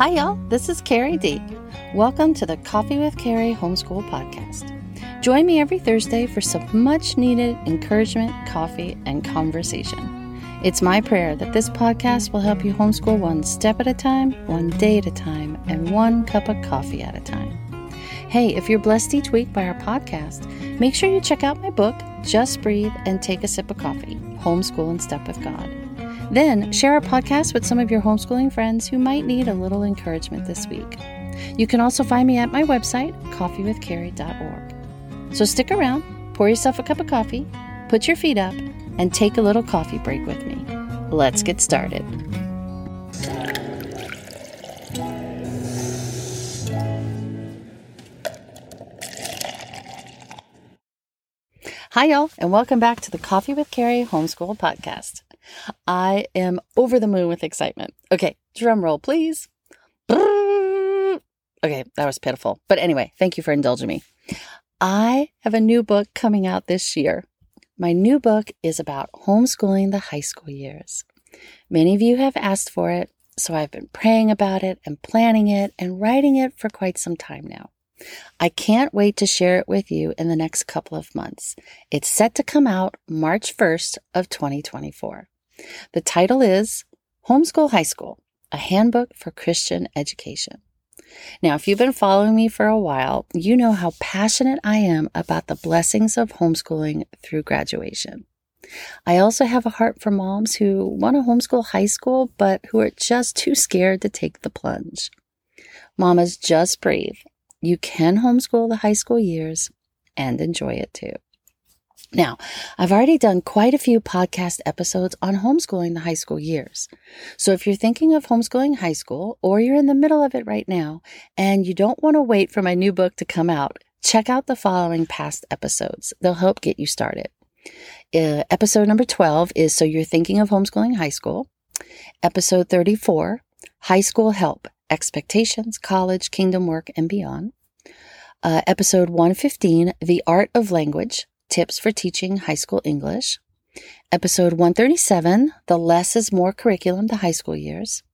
Hi, y'all. This is Carrie D. Welcome to the Coffee with Carrie Homeschool Podcast. Join me every Thursday for some much needed encouragement, coffee, and conversation. It's my prayer that this podcast will help you homeschool one step at a time, one day at a time, and one cup of coffee at a time. Hey, if you're blessed each week by our podcast, make sure you check out my book, Just Breathe and Take a Sip of Coffee Homeschool in Step with God. Then share our podcast with some of your homeschooling friends who might need a little encouragement this week. You can also find me at my website, coffeewithcarrie.org. So stick around, pour yourself a cup of coffee, put your feet up, and take a little coffee break with me. Let's get started. Hi, y'all, and welcome back to the Coffee with Carrie Homeschool Podcast. I am over the moon with excitement. Okay, drum roll, please. Okay, that was pitiful. But anyway, thank you for indulging me. I have a new book coming out this year. My new book is about homeschooling the high school years. Many of you have asked for it, so I've been praying about it and planning it and writing it for quite some time now. I can't wait to share it with you in the next couple of months. It's set to come out March 1st of 2024. The title is Homeschool High School, a handbook for Christian education. Now, if you've been following me for a while, you know how passionate I am about the blessings of homeschooling through graduation. I also have a heart for moms who want to homeschool high school, but who are just too scared to take the plunge. Mamas, just breathe. You can homeschool the high school years and enjoy it too. Now, I've already done quite a few podcast episodes on homeschooling the high school years. So if you're thinking of homeschooling high school or you're in the middle of it right now and you don't want to wait for my new book to come out, check out the following past episodes. They'll help get you started. Uh, episode number 12 is So You're Thinking of Homeschooling High School. Episode 34, High School Help Expectations, College, Kingdom Work, and Beyond. Uh, episode 115, The Art of Language Tips for Teaching High School English. Episode 137, The Less is More Curriculum to High School Years.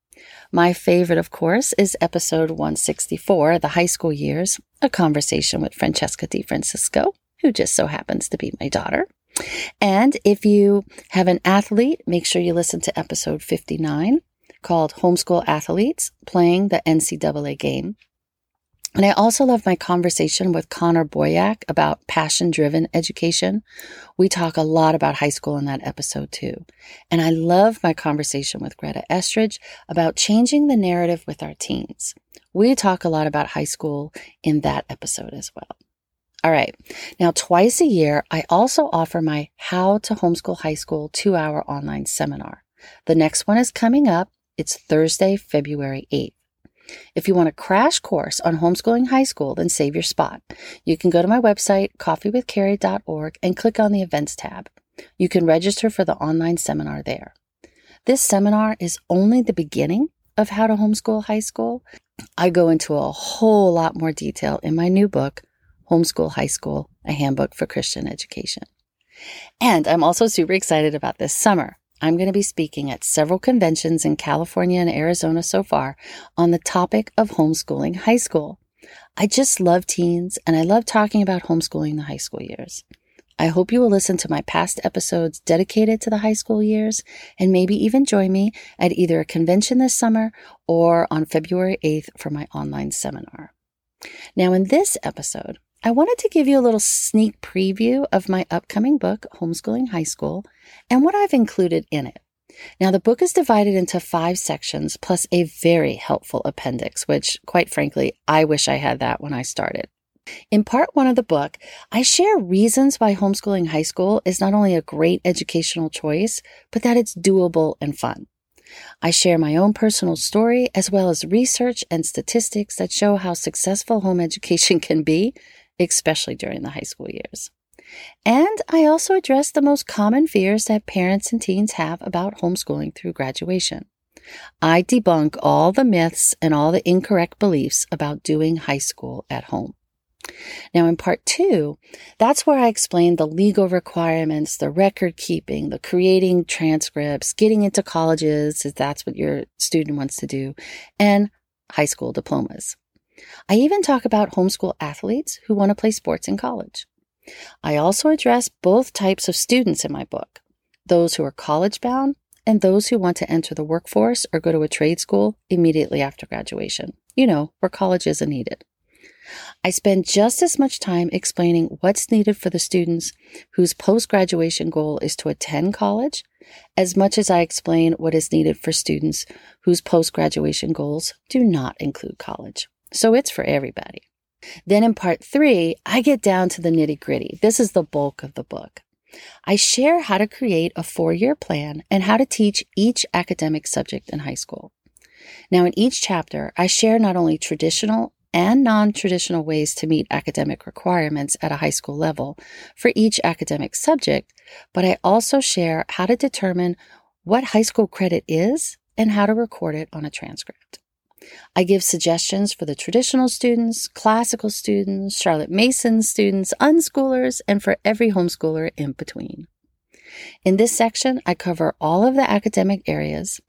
My favorite, of course, is episode 164, The High School Years, a conversation with Francesca Di Francisco, who just so happens to be my daughter. And if you have an athlete, make sure you listen to episode 59 called Homeschool Athletes Playing the NCAA Game. And I also love my conversation with Connor Boyack about passion driven education. We talk a lot about high school in that episode too. And I love my conversation with Greta Eskridge about changing the narrative with our teens. We talk a lot about high school in that episode as well. All right. Now, twice a year, I also offer my How to Homeschool High School two hour online seminar. The next one is coming up. It's Thursday, February 8th. If you want a crash course on homeschooling high school, then save your spot. You can go to my website, coffeewithcarrie.org, and click on the events tab. You can register for the online seminar there. This seminar is only the beginning of how to homeschool high school. I go into a whole lot more detail in my new book, Homeschool High School, a handbook for Christian education. And I'm also super excited about this summer. I'm going to be speaking at several conventions in California and Arizona so far on the topic of homeschooling high school. I just love teens and I love talking about homeschooling the high school years. I hope you will listen to my past episodes dedicated to the high school years and maybe even join me at either a convention this summer or on February 8th for my online seminar. Now, in this episode, I wanted to give you a little sneak preview of my upcoming book, Homeschooling High School, and what I've included in it. Now, the book is divided into five sections plus a very helpful appendix, which, quite frankly, I wish I had that when I started. In part one of the book, I share reasons why homeschooling high school is not only a great educational choice, but that it's doable and fun. I share my own personal story as well as research and statistics that show how successful home education can be especially during the high school years. And I also address the most common fears that parents and teens have about homeschooling through graduation. I debunk all the myths and all the incorrect beliefs about doing high school at home. Now, in part two, that's where I explain the legal requirements, the record keeping, the creating transcripts, getting into colleges if that's what your student wants to do, and high school diplomas. I even talk about homeschool athletes who want to play sports in college. I also address both types of students in my book those who are college bound and those who want to enter the workforce or go to a trade school immediately after graduation. You know, where college isn't needed. I spend just as much time explaining what's needed for the students whose post graduation goal is to attend college as much as I explain what is needed for students whose post graduation goals do not include college. So it's for everybody. Then in part three, I get down to the nitty gritty. This is the bulk of the book. I share how to create a four year plan and how to teach each academic subject in high school. Now, in each chapter, I share not only traditional and non traditional ways to meet academic requirements at a high school level for each academic subject, but I also share how to determine what high school credit is and how to record it on a transcript. I give suggestions for the traditional students, classical students, Charlotte Mason students, unschoolers, and for every homeschooler in between. In this section, I cover all of the academic areas,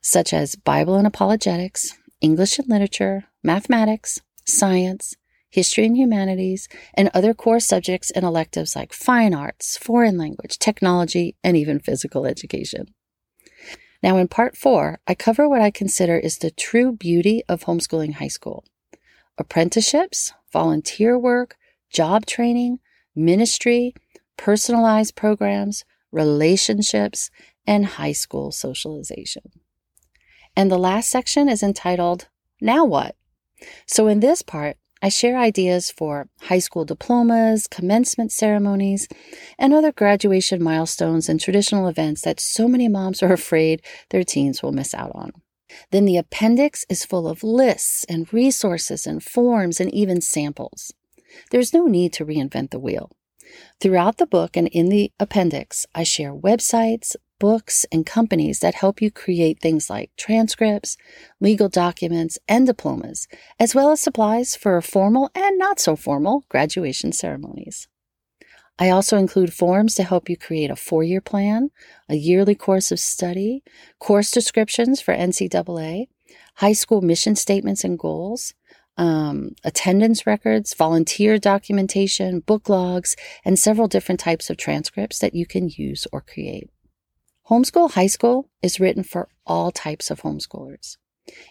such as Bible and apologetics, English and literature, mathematics, science, history and humanities, and other core subjects and electives like fine arts, foreign language, technology, and even physical education. Now, in part four, I cover what I consider is the true beauty of homeschooling high school apprenticeships, volunteer work, job training, ministry, personalized programs, relationships, and high school socialization. And the last section is entitled, Now What? So, in this part, I share ideas for high school diplomas, commencement ceremonies, and other graduation milestones and traditional events that so many moms are afraid their teens will miss out on. Then the appendix is full of lists and resources and forms and even samples. There's no need to reinvent the wheel. Throughout the book and in the appendix, I share websites, books, and companies that help you create things like transcripts, legal documents, and diplomas, as well as supplies for formal and not so formal graduation ceremonies. I also include forms to help you create a four year plan, a yearly course of study, course descriptions for NCAA, high school mission statements and goals, um, attendance records, volunteer documentation, book logs, and several different types of transcripts that you can use or create. Homeschool High School is written for all types of homeschoolers.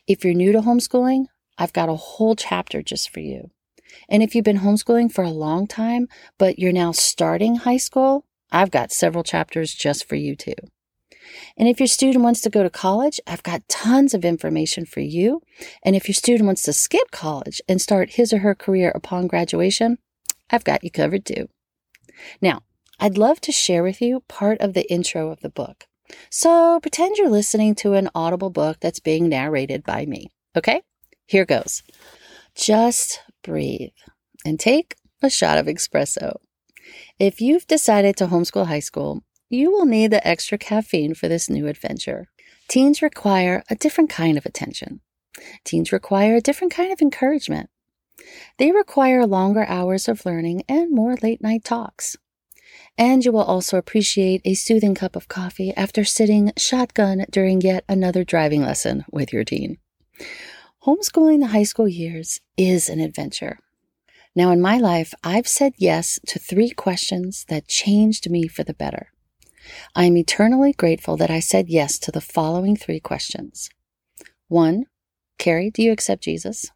If you're new to homeschooling, I've got a whole chapter just for you. And if you've been homeschooling for a long time, but you're now starting high school, I've got several chapters just for you too. And if your student wants to go to college, I've got tons of information for you. And if your student wants to skip college and start his or her career upon graduation, I've got you covered too. Now, I'd love to share with you part of the intro of the book. So pretend you're listening to an audible book that's being narrated by me. Okay? Here goes. Just breathe and take a shot of espresso. If you've decided to homeschool high school, you will need the extra caffeine for this new adventure. Teens require a different kind of attention. Teens require a different kind of encouragement. They require longer hours of learning and more late night talks. And you will also appreciate a soothing cup of coffee after sitting shotgun during yet another driving lesson with your teen. Homeschooling the high school years is an adventure. Now, in my life, I've said yes to three questions that changed me for the better. I am eternally grateful that I said yes to the following three questions. One, Carrie, do you accept Jesus?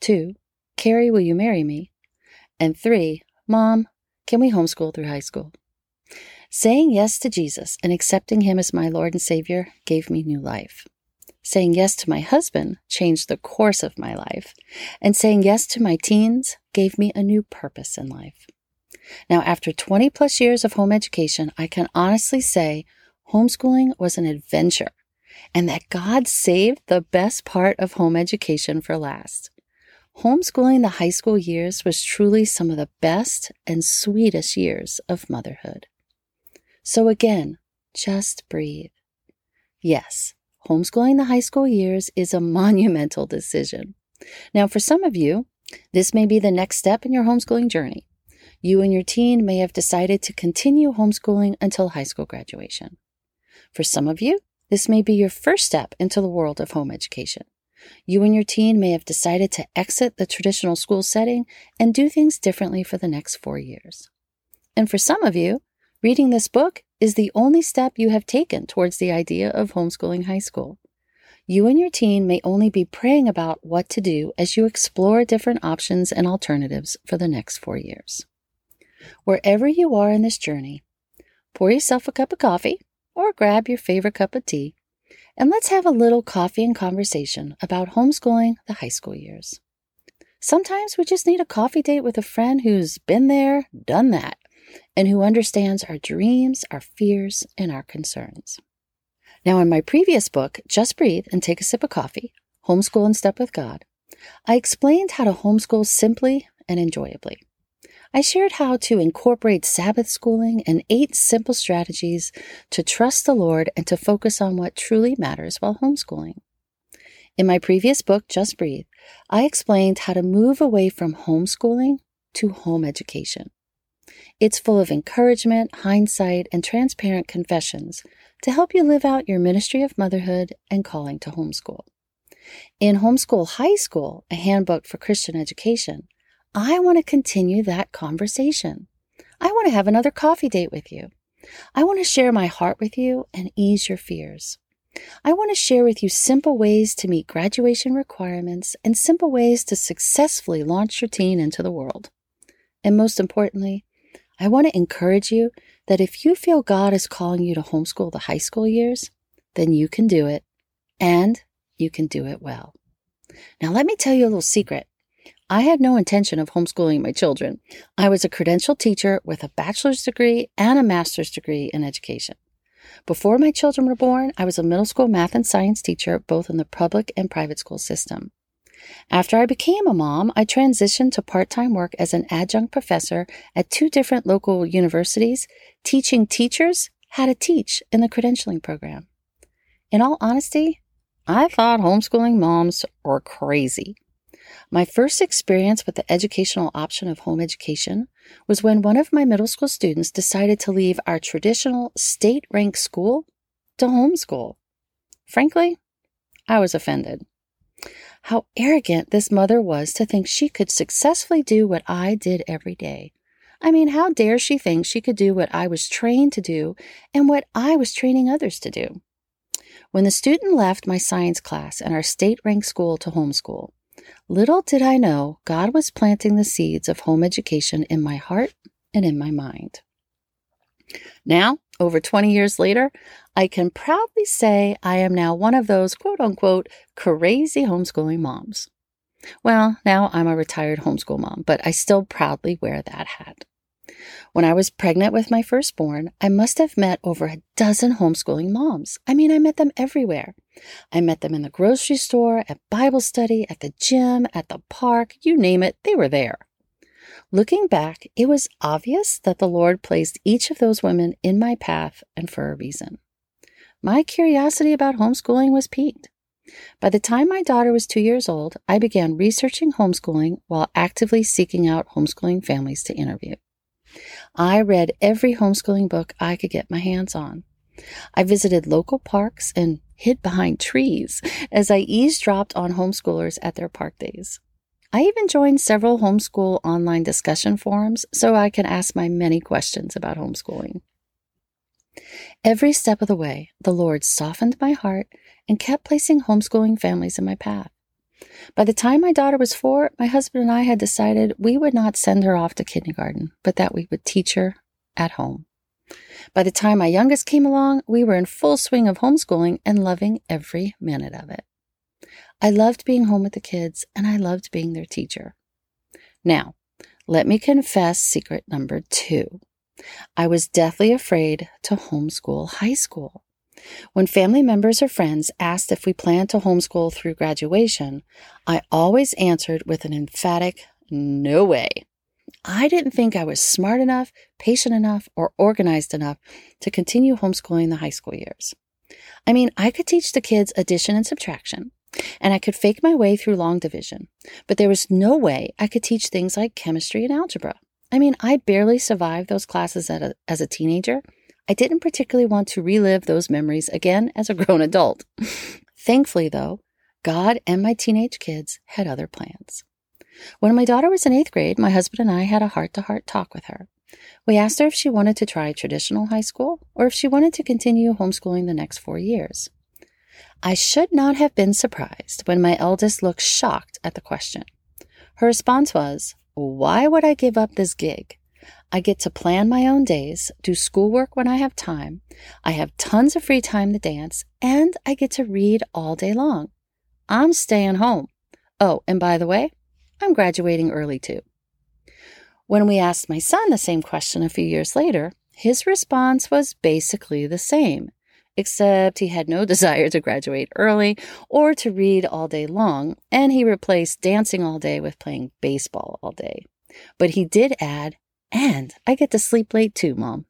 Two, Carrie, will you marry me? And three, Mom, can we homeschool through high school? Saying yes to Jesus and accepting him as my Lord and Savior gave me new life. Saying yes to my husband changed the course of my life. And saying yes to my teens gave me a new purpose in life. Now, after 20 plus years of home education, I can honestly say homeschooling was an adventure and that God saved the best part of home education for last. Homeschooling the high school years was truly some of the best and sweetest years of motherhood. So again, just breathe. Yes, homeschooling the high school years is a monumental decision. Now, for some of you, this may be the next step in your homeschooling journey. You and your teen may have decided to continue homeschooling until high school graduation. For some of you, this may be your first step into the world of home education. You and your teen may have decided to exit the traditional school setting and do things differently for the next four years. And for some of you, reading this book is the only step you have taken towards the idea of homeschooling high school. You and your teen may only be praying about what to do as you explore different options and alternatives for the next four years. Wherever you are in this journey, pour yourself a cup of coffee or grab your favorite cup of tea and let's have a little coffee and conversation about homeschooling the high school years. Sometimes we just need a coffee date with a friend who's been there, done that, and who understands our dreams, our fears, and our concerns. Now, in my previous book, Just Breathe and Take a Sip of Coffee Homeschool in Step with God, I explained how to homeschool simply and enjoyably. I shared how to incorporate Sabbath schooling and eight simple strategies to trust the Lord and to focus on what truly matters while homeschooling. In my previous book, Just Breathe, I explained how to move away from homeschooling to home education. It's full of encouragement, hindsight, and transparent confessions to help you live out your ministry of motherhood and calling to homeschool. In Homeschool High School, a handbook for Christian education, I want to continue that conversation. I want to have another coffee date with you. I want to share my heart with you and ease your fears. I want to share with you simple ways to meet graduation requirements and simple ways to successfully launch your teen into the world. And most importantly, I want to encourage you that if you feel God is calling you to homeschool the high school years, then you can do it and you can do it well. Now, let me tell you a little secret. I had no intention of homeschooling my children. I was a credentialed teacher with a bachelor's degree and a master's degree in education. Before my children were born, I was a middle school math and science teacher both in the public and private school system. After I became a mom, I transitioned to part time work as an adjunct professor at two different local universities, teaching teachers how to teach in the credentialing program. In all honesty, I thought homeschooling moms were crazy. My first experience with the educational option of home education was when one of my middle school students decided to leave our traditional state ranked school to homeschool. Frankly, I was offended. How arrogant this mother was to think she could successfully do what I did every day. I mean, how dare she think she could do what I was trained to do and what I was training others to do? When the student left my science class and our state ranked school to homeschool, Little did I know God was planting the seeds of home education in my heart and in my mind. Now, over 20 years later, I can proudly say I am now one of those quote unquote crazy homeschooling moms. Well, now I'm a retired homeschool mom, but I still proudly wear that hat. When I was pregnant with my firstborn, I must have met over a dozen homeschooling moms. I mean, I met them everywhere. I met them in the grocery store, at Bible study, at the gym, at the park, you name it, they were there. Looking back, it was obvious that the Lord placed each of those women in my path and for a reason. My curiosity about homeschooling was piqued. By the time my daughter was two years old, I began researching homeschooling while actively seeking out homeschooling families to interview. I read every homeschooling book I could get my hands on. I visited local parks and hid behind trees as I eavesdropped on homeschoolers at their park days. I even joined several homeschool online discussion forums so I can ask my many questions about homeschooling. Every step of the way, the Lord softened my heart and kept placing homeschooling families in my path. By the time my daughter was four, my husband and I had decided we would not send her off to kindergarten, but that we would teach her at home. By the time my youngest came along, we were in full swing of homeschooling and loving every minute of it. I loved being home with the kids and I loved being their teacher. Now, let me confess secret number two. I was deathly afraid to homeschool high school. When family members or friends asked if we planned to homeschool through graduation, I always answered with an emphatic no way. I didn't think I was smart enough, patient enough, or organized enough to continue homeschooling the high school years. I mean, I could teach the kids addition and subtraction, and I could fake my way through long division, but there was no way I could teach things like chemistry and algebra. I mean, I barely survived those classes a, as a teenager, I didn't particularly want to relive those memories again as a grown adult. Thankfully, though, God and my teenage kids had other plans. When my daughter was in eighth grade, my husband and I had a heart to heart talk with her. We asked her if she wanted to try traditional high school or if she wanted to continue homeschooling the next four years. I should not have been surprised when my eldest looked shocked at the question. Her response was, Why would I give up this gig? I get to plan my own days, do schoolwork when I have time, I have tons of free time to dance, and I get to read all day long. I'm staying home. Oh, and by the way, I'm graduating early too. When we asked my son the same question a few years later, his response was basically the same, except he had no desire to graduate early or to read all day long, and he replaced dancing all day with playing baseball all day. But he did add, and I get to sleep late too, Mom.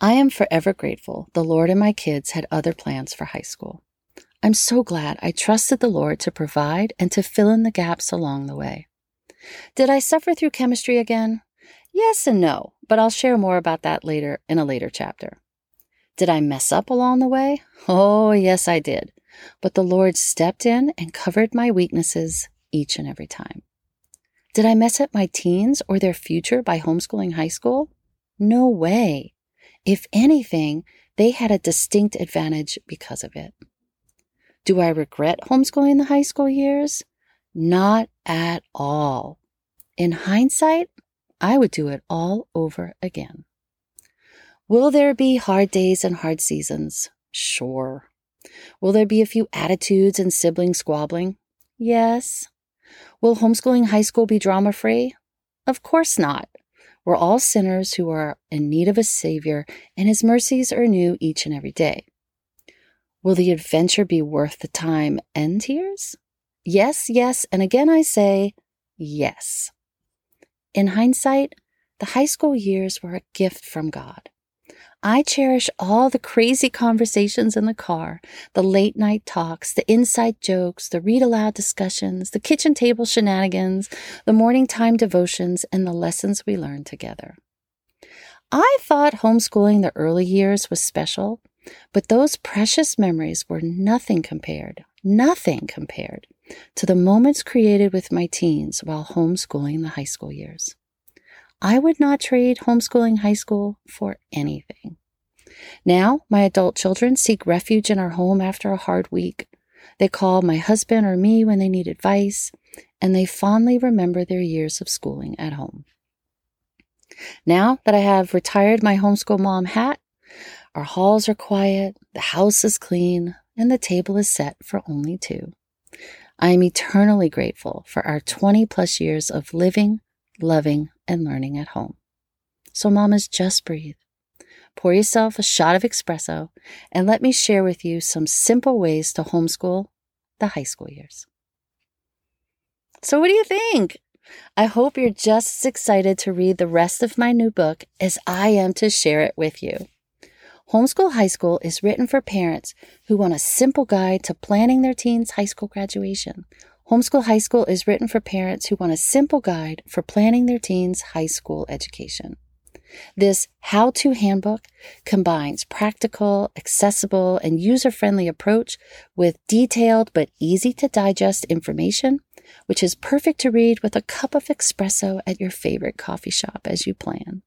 I am forever grateful the Lord and my kids had other plans for high school. I'm so glad I trusted the Lord to provide and to fill in the gaps along the way. Did I suffer through chemistry again? Yes and no, but I'll share more about that later in a later chapter. Did I mess up along the way? Oh, yes, I did. But the Lord stepped in and covered my weaknesses each and every time. Did I mess up my teens or their future by homeschooling high school? No way. If anything, they had a distinct advantage because of it. Do I regret homeschooling the high school years? Not at all. In hindsight, I would do it all over again. Will there be hard days and hard seasons? Sure. Will there be a few attitudes and sibling squabbling? Yes. Will homeschooling high school be drama free? Of course not. We're all sinners who are in need of a Savior, and His mercies are new each and every day. Will the adventure be worth the time and tears? Yes, yes, and again I say yes. In hindsight, the high school years were a gift from God. I cherish all the crazy conversations in the car, the late night talks, the inside jokes, the read aloud discussions, the kitchen table shenanigans, the morning time devotions, and the lessons we learned together. I thought homeschooling the early years was special, but those precious memories were nothing compared, nothing compared to the moments created with my teens while homeschooling the high school years. I would not trade homeschooling high school for anything. Now, my adult children seek refuge in our home after a hard week. They call my husband or me when they need advice, and they fondly remember their years of schooling at home. Now that I have retired my homeschool mom hat, our halls are quiet, the house is clean, and the table is set for only two. I am eternally grateful for our 20 plus years of living, loving, and learning at home. So, mamas, just breathe. Pour yourself a shot of espresso and let me share with you some simple ways to homeschool the high school years. So, what do you think? I hope you're just as excited to read the rest of my new book as I am to share it with you. Homeschool High School is written for parents who want a simple guide to planning their teens' high school graduation. Homeschool High School is written for parents who want a simple guide for planning their teens' high school education. This how to handbook combines practical, accessible, and user friendly approach with detailed but easy to digest information, which is perfect to read with a cup of espresso at your favorite coffee shop as you plan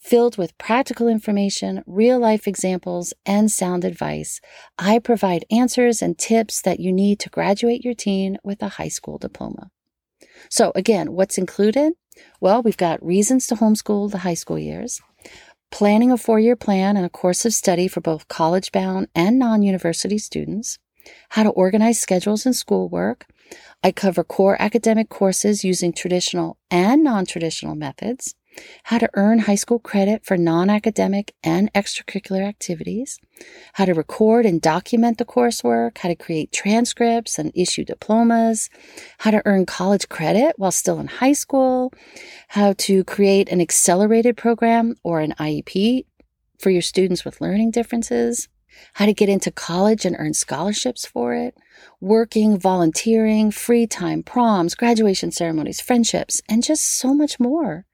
filled with practical information, real life examples, and sound advice. I provide answers and tips that you need to graduate your teen with a high school diploma. So, again, what's included? Well, we've got reasons to homeschool the high school years, planning a four year plan and a course of study for both college bound and non university students, how to organize schedules and schoolwork. I cover core academic courses using traditional and non traditional methods how to earn high school credit for non academic and extracurricular activities, how to record and document the coursework, how to create transcripts and issue diplomas, how to earn college credit while still in high school, how to create an accelerated program or an IEP for your students with learning differences, how to get into college and earn scholarships for it, working, volunteering, free time, proms, graduation ceremonies, friendships, and just so much more.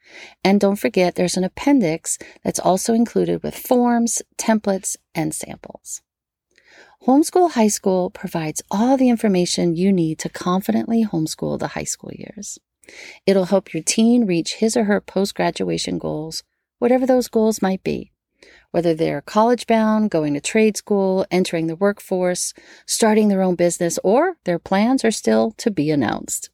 And don't forget, there's an appendix that's also included with forms, templates, and samples. Homeschool High School provides all the information you need to confidently homeschool the high school years. It'll help your teen reach his or her post graduation goals, whatever those goals might be. Whether they're college bound, going to trade school, entering the workforce, starting their own business, or their plans are still to be announced.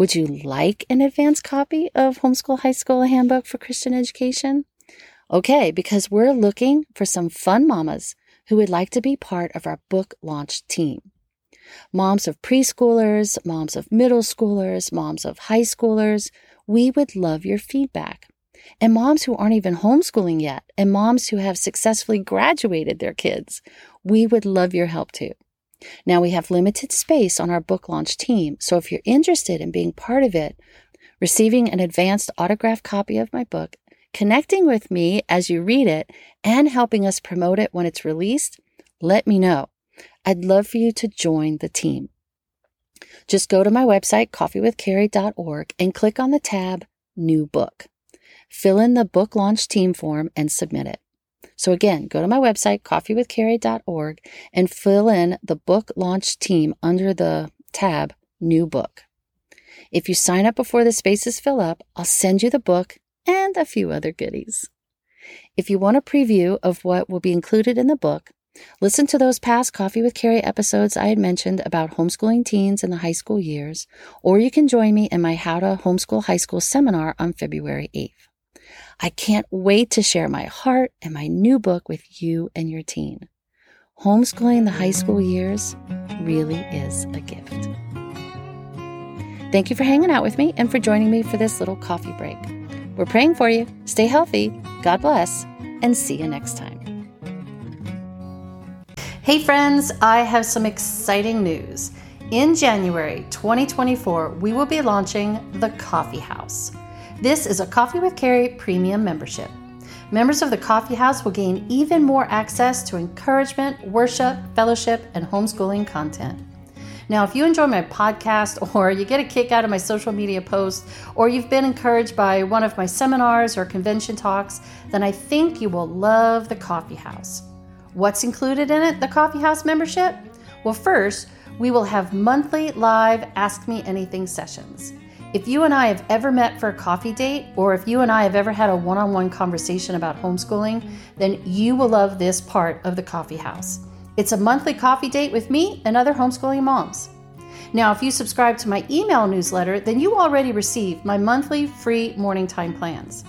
Would you like an advanced copy of Homeschool High School Handbook for Christian Education? Okay, because we're looking for some fun mamas who would like to be part of our book launch team. Moms of preschoolers, moms of middle schoolers, moms of high schoolers, we would love your feedback. And moms who aren't even homeschooling yet, and moms who have successfully graduated their kids, we would love your help too. Now we have limited space on our book launch team, so if you're interested in being part of it, receiving an advanced autographed copy of my book, connecting with me as you read it, and helping us promote it when it's released, let me know. I'd love for you to join the team. Just go to my website, coffeewithcarrie.org, and click on the tab New Book. Fill in the book launch team form and submit it. So again, go to my website, coffeewithcarrie.org, and fill in the book launch team under the tab New Book. If you sign up before the spaces fill up, I'll send you the book and a few other goodies. If you want a preview of what will be included in the book, listen to those past Coffee with Carrie episodes I had mentioned about homeschooling teens in the high school years, or you can join me in my How to Homeschool High School seminar on February 8th. I can't wait to share my heart and my new book with you and your teen. Homeschooling the high school years really is a gift. Thank you for hanging out with me and for joining me for this little coffee break. We're praying for you. Stay healthy. God bless. And see you next time. Hey, friends, I have some exciting news. In January 2024, we will be launching the Coffee House. This is a Coffee with Carrie premium membership. Members of the Coffee House will gain even more access to encouragement, worship, fellowship, and homeschooling content. Now, if you enjoy my podcast, or you get a kick out of my social media posts, or you've been encouraged by one of my seminars or convention talks, then I think you will love the Coffee House. What's included in it, the Coffee House membership? Well, first, we will have monthly live Ask Me Anything sessions. If you and I have ever met for a coffee date, or if you and I have ever had a one on one conversation about homeschooling, then you will love this part of the coffee house. It's a monthly coffee date with me and other homeschooling moms. Now, if you subscribe to my email newsletter, then you already receive my monthly free morning time plans.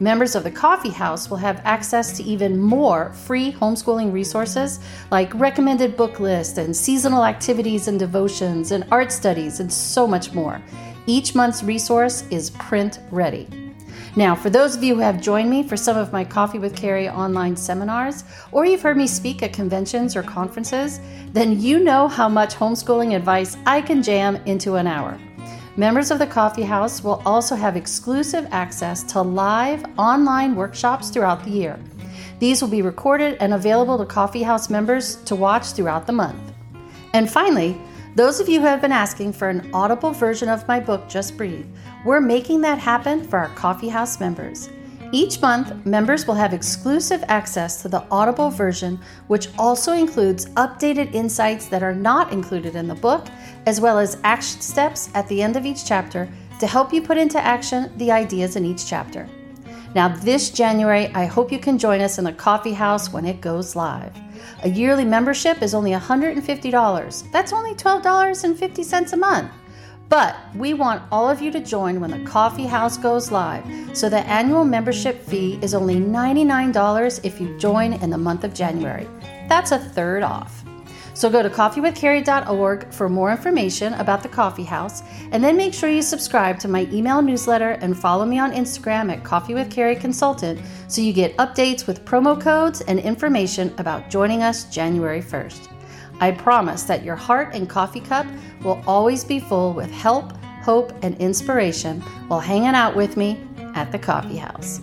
Members of the Coffee House will have access to even more free homeschooling resources like recommended book lists and seasonal activities and devotions and art studies and so much more. Each month's resource is print ready. Now, for those of you who have joined me for some of my Coffee with Carrie online seminars, or you've heard me speak at conventions or conferences, then you know how much homeschooling advice I can jam into an hour. Members of the Coffee House will also have exclusive access to live online workshops throughout the year. These will be recorded and available to Coffee House members to watch throughout the month. And finally, those of you who have been asking for an audible version of my book, Just Breathe, we're making that happen for our Coffee House members. Each month, members will have exclusive access to the Audible version, which also includes updated insights that are not included in the book, as well as action steps at the end of each chapter to help you put into action the ideas in each chapter. Now, this January, I hope you can join us in the Coffee House when it goes live. A yearly membership is only $150. That's only $12.50 a month. But we want all of you to join when the coffee house goes live. So the annual membership fee is only $99 if you join in the month of January. That's a third off. So go to coffeewithcarrie.org for more information about the coffee house, and then make sure you subscribe to my email newsletter and follow me on Instagram at Coffee with Carrie Consultant so you get updates with promo codes and information about joining us January 1st. I promise that your heart and coffee cup will always be full with help, hope, and inspiration while hanging out with me at the coffee house.